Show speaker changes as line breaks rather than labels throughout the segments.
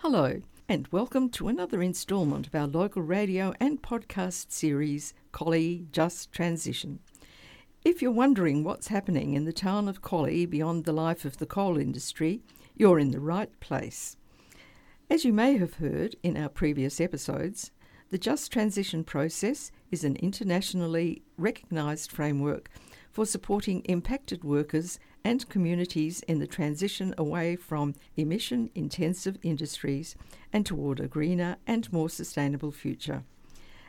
Hello, and welcome to another instalment of our local radio and podcast series, Collie Just Transition. If you're wondering what's happening in the town of Collie beyond the life of the coal industry, you're in the right place. As you may have heard in our previous episodes, the Just Transition process is an internationally recognised framework for supporting impacted workers and communities in the transition away from emission intensive industries and toward a greener and more sustainable future.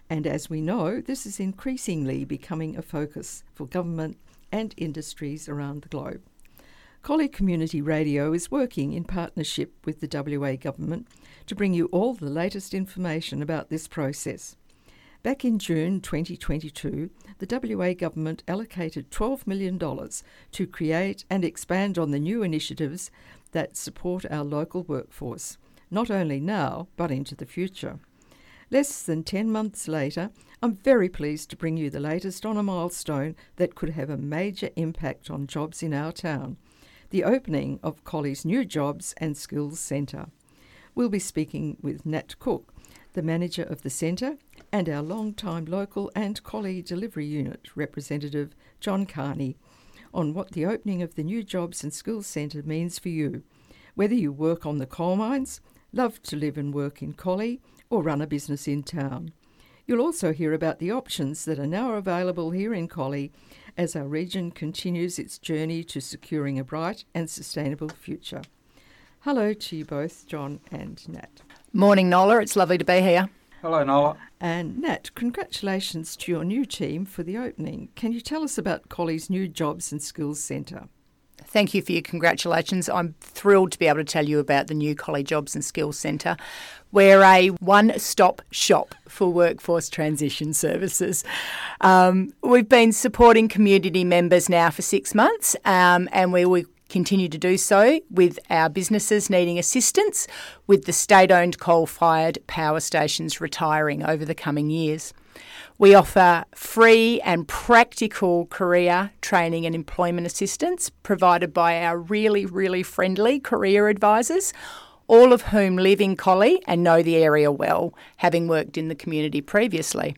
And as we know, this is increasingly becoming a focus for government and industries around the globe. Collie Community Radio is working in partnership with the WA Government to bring you all the latest information about this process. Back in June 2022, the WA Government allocated $12 million to create and expand on the new initiatives that support our local workforce, not only now, but into the future. Less than 10 months later, I'm very pleased to bring you the latest on a milestone that could have a major impact on jobs in our town the opening of Collie's new Jobs and Skills Centre. We'll be speaking with Nat Cook, the manager of the centre, and our long-time local and Collie Delivery Unit representative, John Kearney, on what the opening of the new Jobs and Skills Centre means for you, whether you work on the coal mines, love to live and work in Collie, or run a business in town. You'll also hear about the options that are now available here in Collie as our region continues its journey to securing a bright and sustainable future. Hello to you both, John and Nat.
Morning, Nola. It's lovely to be here.
Hello, Nola.
And Nat, congratulations to your new team for the opening. Can you tell us about Collie's new Jobs and Skills Centre?
Thank you for your congratulations. I'm thrilled to be able to tell you about the new Collie Jobs and Skills Centre. We're a one stop shop for workforce transition services. Um, we've been supporting community members now for six months, um, and we, we continue to do so with our businesses needing assistance with the state owned coal fired power stations retiring over the coming years. We offer free and practical career training and employment assistance provided by our really, really friendly career advisors, all of whom live in Collie and know the area well, having worked in the community previously.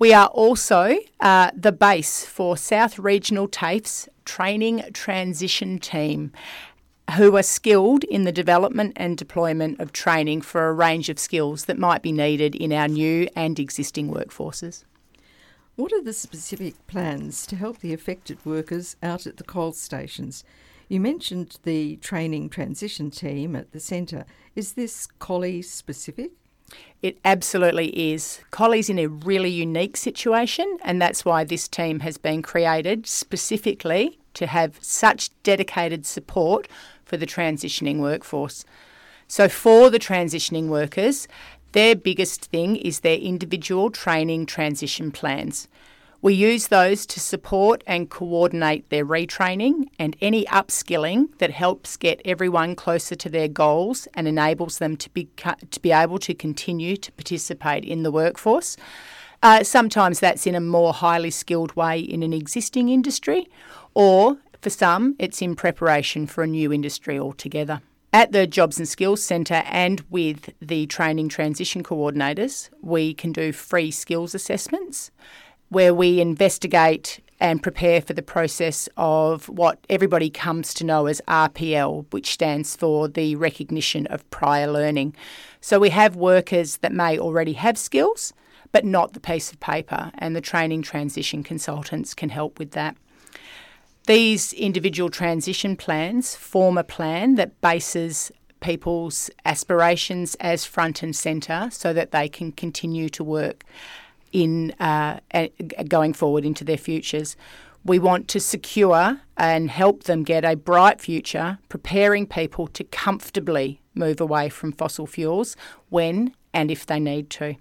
We are also uh, the base for South Regional TAFE's training transition team who are skilled in the development and deployment of training for a range of skills that might be needed in our new and existing workforces.
What are the specific plans to help the affected workers out at the coal stations? You mentioned the training transition team at the centre. Is this Collie specific?
It absolutely is. Collie's in a really unique situation, and that's why this team has been created specifically to have such dedicated support for the transitioning workforce. So, for the transitioning workers, their biggest thing is their individual training transition plans. We use those to support and coordinate their retraining and any upskilling that helps get everyone closer to their goals and enables them to be, to be able to continue to participate in the workforce. Uh, sometimes that's in a more highly skilled way in an existing industry, or for some, it's in preparation for a new industry altogether. At the Jobs and Skills Centre and with the training transition coordinators, we can do free skills assessments where we investigate and prepare for the process of what everybody comes to know as RPL, which stands for the recognition of prior learning. So we have workers that may already have skills, but not the piece of paper, and the training transition consultants can help with that. These individual transition plans form a plan that bases people's aspirations as front and centre so that they can continue to work in uh, going forward into their futures. We want to secure and help them get a bright future, preparing people to comfortably move away from fossil fuels when and if they need to.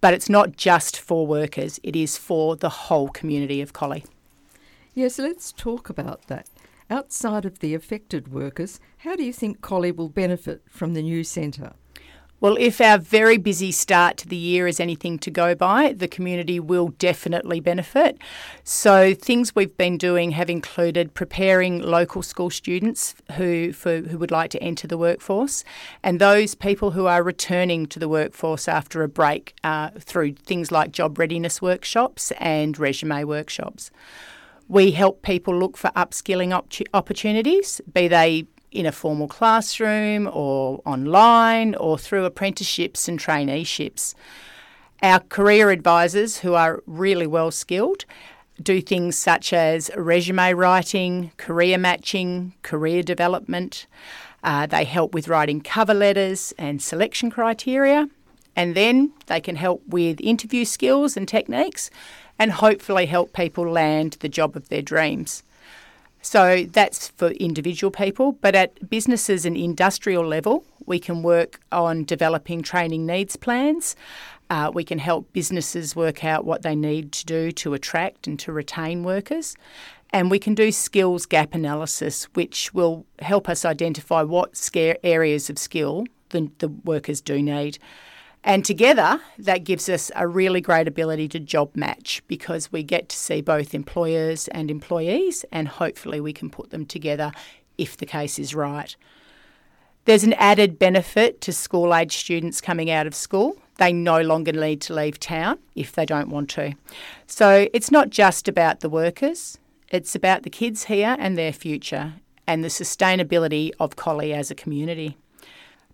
But it's not just for workers, it is for the whole community of Collie.
Yes, let's talk about that. Outside of the affected workers, how do you think Collie will benefit from the new centre?
Well, if our very busy start to the year is anything to go by, the community will definitely benefit. So, things we've been doing have included preparing local school students who, for, who would like to enter the workforce and those people who are returning to the workforce after a break uh, through things like job readiness workshops and resume workshops. We help people look for upskilling op- opportunities, be they in a formal classroom or online or through apprenticeships and traineeships. Our career advisors, who are really well skilled, do things such as resume writing, career matching, career development. Uh, they help with writing cover letters and selection criteria. And then they can help with interview skills and techniques and hopefully help people land the job of their dreams. So that's for individual people, but at businesses and industrial level, we can work on developing training needs plans. Uh, we can help businesses work out what they need to do to attract and to retain workers. And we can do skills gap analysis, which will help us identify what areas of skill the, the workers do need. And together, that gives us a really great ability to job match because we get to see both employers and employees, and hopefully, we can put them together if the case is right. There's an added benefit to school age students coming out of school. They no longer need to leave town if they don't want to. So it's not just about the workers, it's about the kids here and their future and the sustainability of Collie as a community.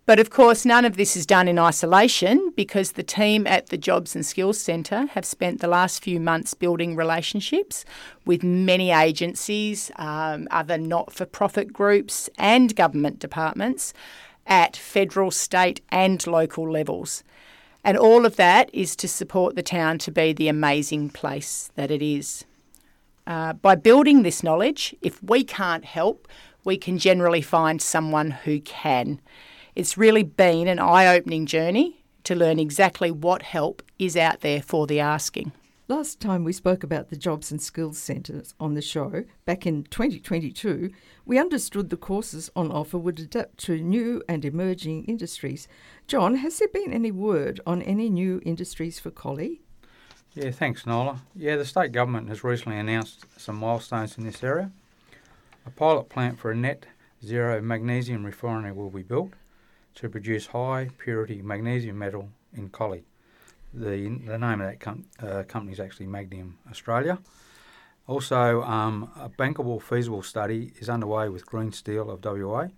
But of course, none of this is done in isolation because the team at the Jobs and Skills Centre have spent the last few months building relationships with many agencies, um, other not for profit groups, and government departments at federal, state, and local levels. And all of that is to support the town to be the amazing place that it is. Uh, by building this knowledge, if we can't help, we can generally find someone who can. It's really been an eye opening journey to learn exactly what help is out there for the asking.
Last time we spoke about the Jobs and Skills Centres on the show, back in 2022, we understood the courses on offer would adapt to new and emerging industries. John, has there been any word on any new industries for Collie?
Yeah, thanks, Nola. Yeah, the state government has recently announced some milestones in this area. A pilot plant for a net zero magnesium refinery will be built to produce high purity magnesium metal in Collie. The, the name of that com- uh, company is actually Magnium Australia. Also, um, a bankable feasible study is underway with Green Steel of WA.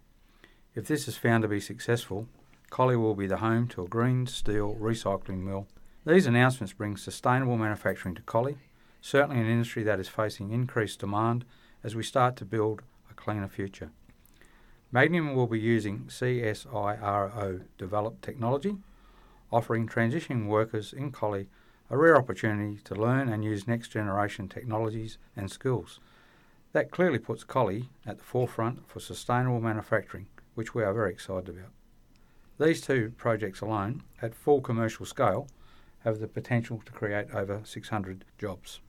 If this is found to be successful, Collie will be the home to a green steel recycling mill. These announcements bring sustainable manufacturing to Collie, certainly an industry that is facing increased demand as we start to build a cleaner future. Magnium will be using CSIRO developed technology, offering transitioning workers in Collie a rare opportunity to learn and use next generation technologies and skills. That clearly puts Collie at the forefront for sustainable manufacturing, which we are very excited about. These two projects alone, at full commercial scale, have the potential to create over 600 jobs.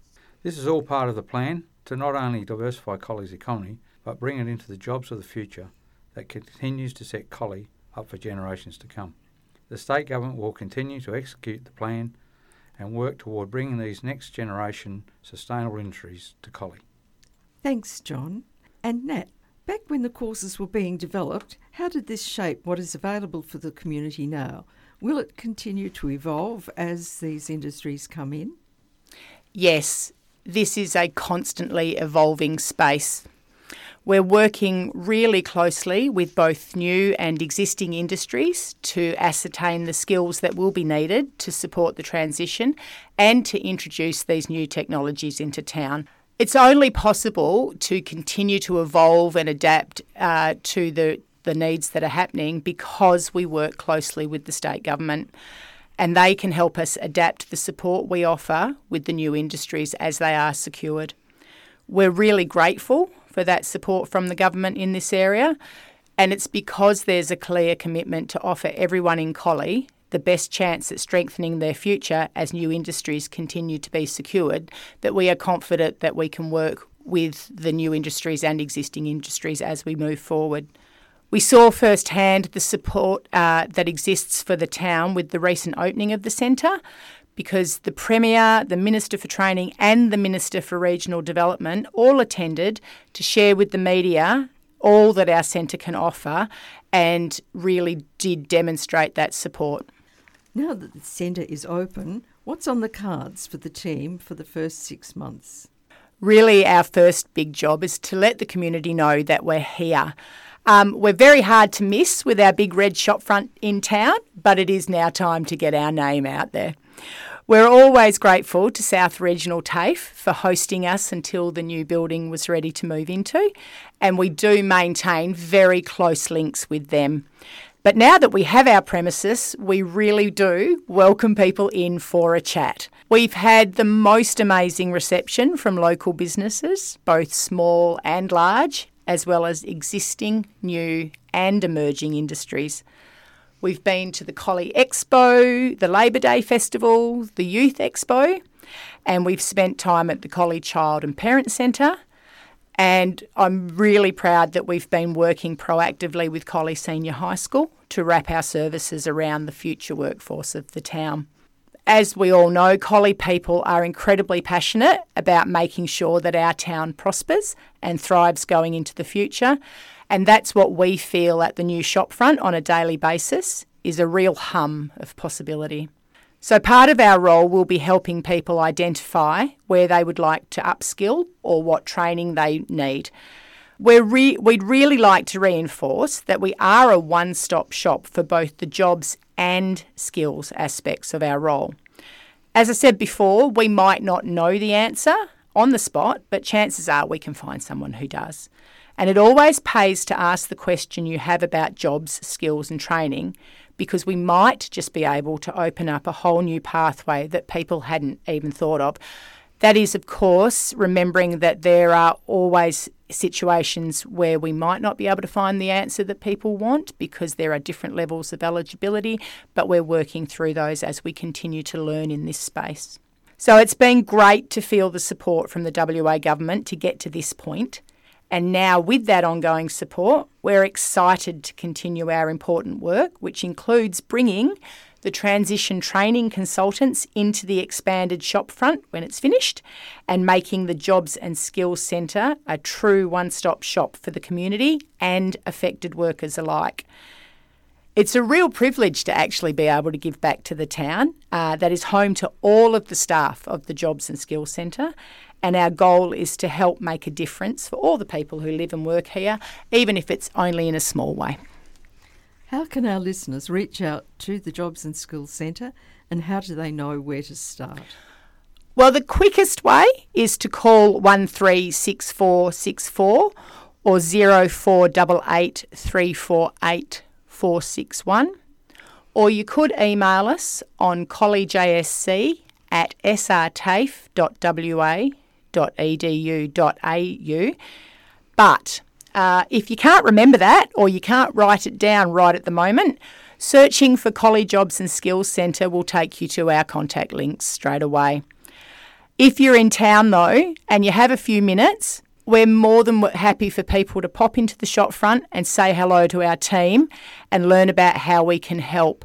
This is all part of the plan to not only diversify Collie's economy, but bring it into the jobs of the future that continues to set Collie up for generations to come. The state government will continue to execute the plan and work toward bringing these next generation sustainable industries to Collie.
Thanks, John. And Nat, back when the courses were being developed, how did this shape what is available for the community now? Will it continue to evolve as these industries come in?
Yes, this is a constantly evolving space. We're working really closely with both new and existing industries to ascertain the skills that will be needed to support the transition and to introduce these new technologies into town. It's only possible to continue to evolve and adapt uh, to the, the needs that are happening because we work closely with the state government and they can help us adapt the support we offer with the new industries as they are secured. We're really grateful for that support from the government in this area. And it's because there's a clear commitment to offer everyone in Collie the best chance at strengthening their future as new industries continue to be secured that we are confident that we can work with the new industries and existing industries as we move forward. We saw firsthand the support uh, that exists for the town with the recent opening of the centre because the Premier, the Minister for Training, and the Minister for Regional Development all attended to share with the media all that our centre can offer and really did demonstrate that support.
Now that the centre is open, what's on the cards for the team for the first six months?
Really, our first big job is to let the community know that we're here. Um, we're very hard to miss with our big red shopfront in town, but it is now time to get our name out there. We're always grateful to South Regional TAFE for hosting us until the new building was ready to move into, and we do maintain very close links with them. But now that we have our premises, we really do welcome people in for a chat. We've had the most amazing reception from local businesses, both small and large, as well as existing, new, and emerging industries. We've been to the Collie Expo, the Labor Day Festival, the Youth Expo, and we've spent time at the Collie Child and Parent Centre. And I'm really proud that we've been working proactively with Collie Senior High School to wrap our services around the future workforce of the town. As we all know, Collie people are incredibly passionate about making sure that our town prospers and thrives going into the future. And that's what we feel at the new shopfront on a daily basis is a real hum of possibility. So part of our role will be helping people identify where they would like to upskill or what training they need. We're re- we'd really like to reinforce that we are a one stop shop for both the jobs and skills aspects of our role. As I said before, we might not know the answer on the spot, but chances are we can find someone who does. And it always pays to ask the question you have about jobs, skills, and training because we might just be able to open up a whole new pathway that people hadn't even thought of. That is, of course, remembering that there are always situations where we might not be able to find the answer that people want because there are different levels of eligibility, but we're working through those as we continue to learn in this space. So it's been great to feel the support from the WA government to get to this point. And now, with that ongoing support, we're excited to continue our important work, which includes bringing the transition training consultants into the expanded shopfront when it's finished and making the Jobs and Skills Centre a true one stop shop for the community and affected workers alike. It's a real privilege to actually be able to give back to the town uh, that is home to all of the staff of the Jobs and Skills Centre and our goal is to help make a difference for all the people who live and work here, even if it's only in a small way.
How can our listeners reach out to the Jobs and Skills Centre and how do they know where to start?
Well, the quickest way is to call 136464 or 0488 348 461. Or you could email us on colliejsc at srtafe.wa edu.au. But uh, if you can't remember that or you can't write it down right at the moment, searching for Collie Jobs and Skills Centre will take you to our contact links straight away. If you're in town though and you have a few minutes, we're more than happy for people to pop into the shop front and say hello to our team and learn about how we can help.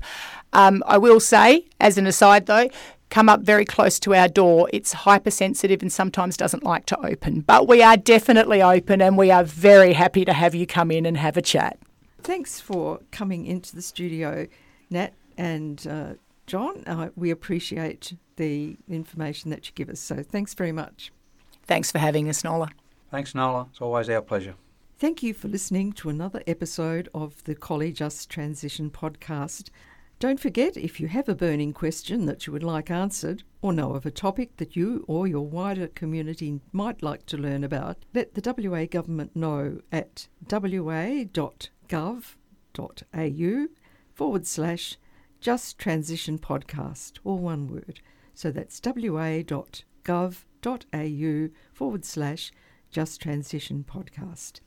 Um, I will say, as an aside though, come up very close to our door. It's hypersensitive and sometimes doesn't like to open. But we are definitely open and we are very happy to have you come in and have a chat.
Thanks for coming into the studio, Nat and uh, John. Uh, we appreciate the information that you give us. So thanks very much.
Thanks for having us, Nola.
Thanks, Nola. It's always our pleasure.
Thank you for listening to another episode of the Collie Just Transition podcast. Don't forget, if you have a burning question that you would like answered, or know of a topic that you or your wider community might like to learn about, let the WA Government know at wa.gov.au forward slash just transition podcast, all one word. So that's wa.gov.au forward slash just transition podcast.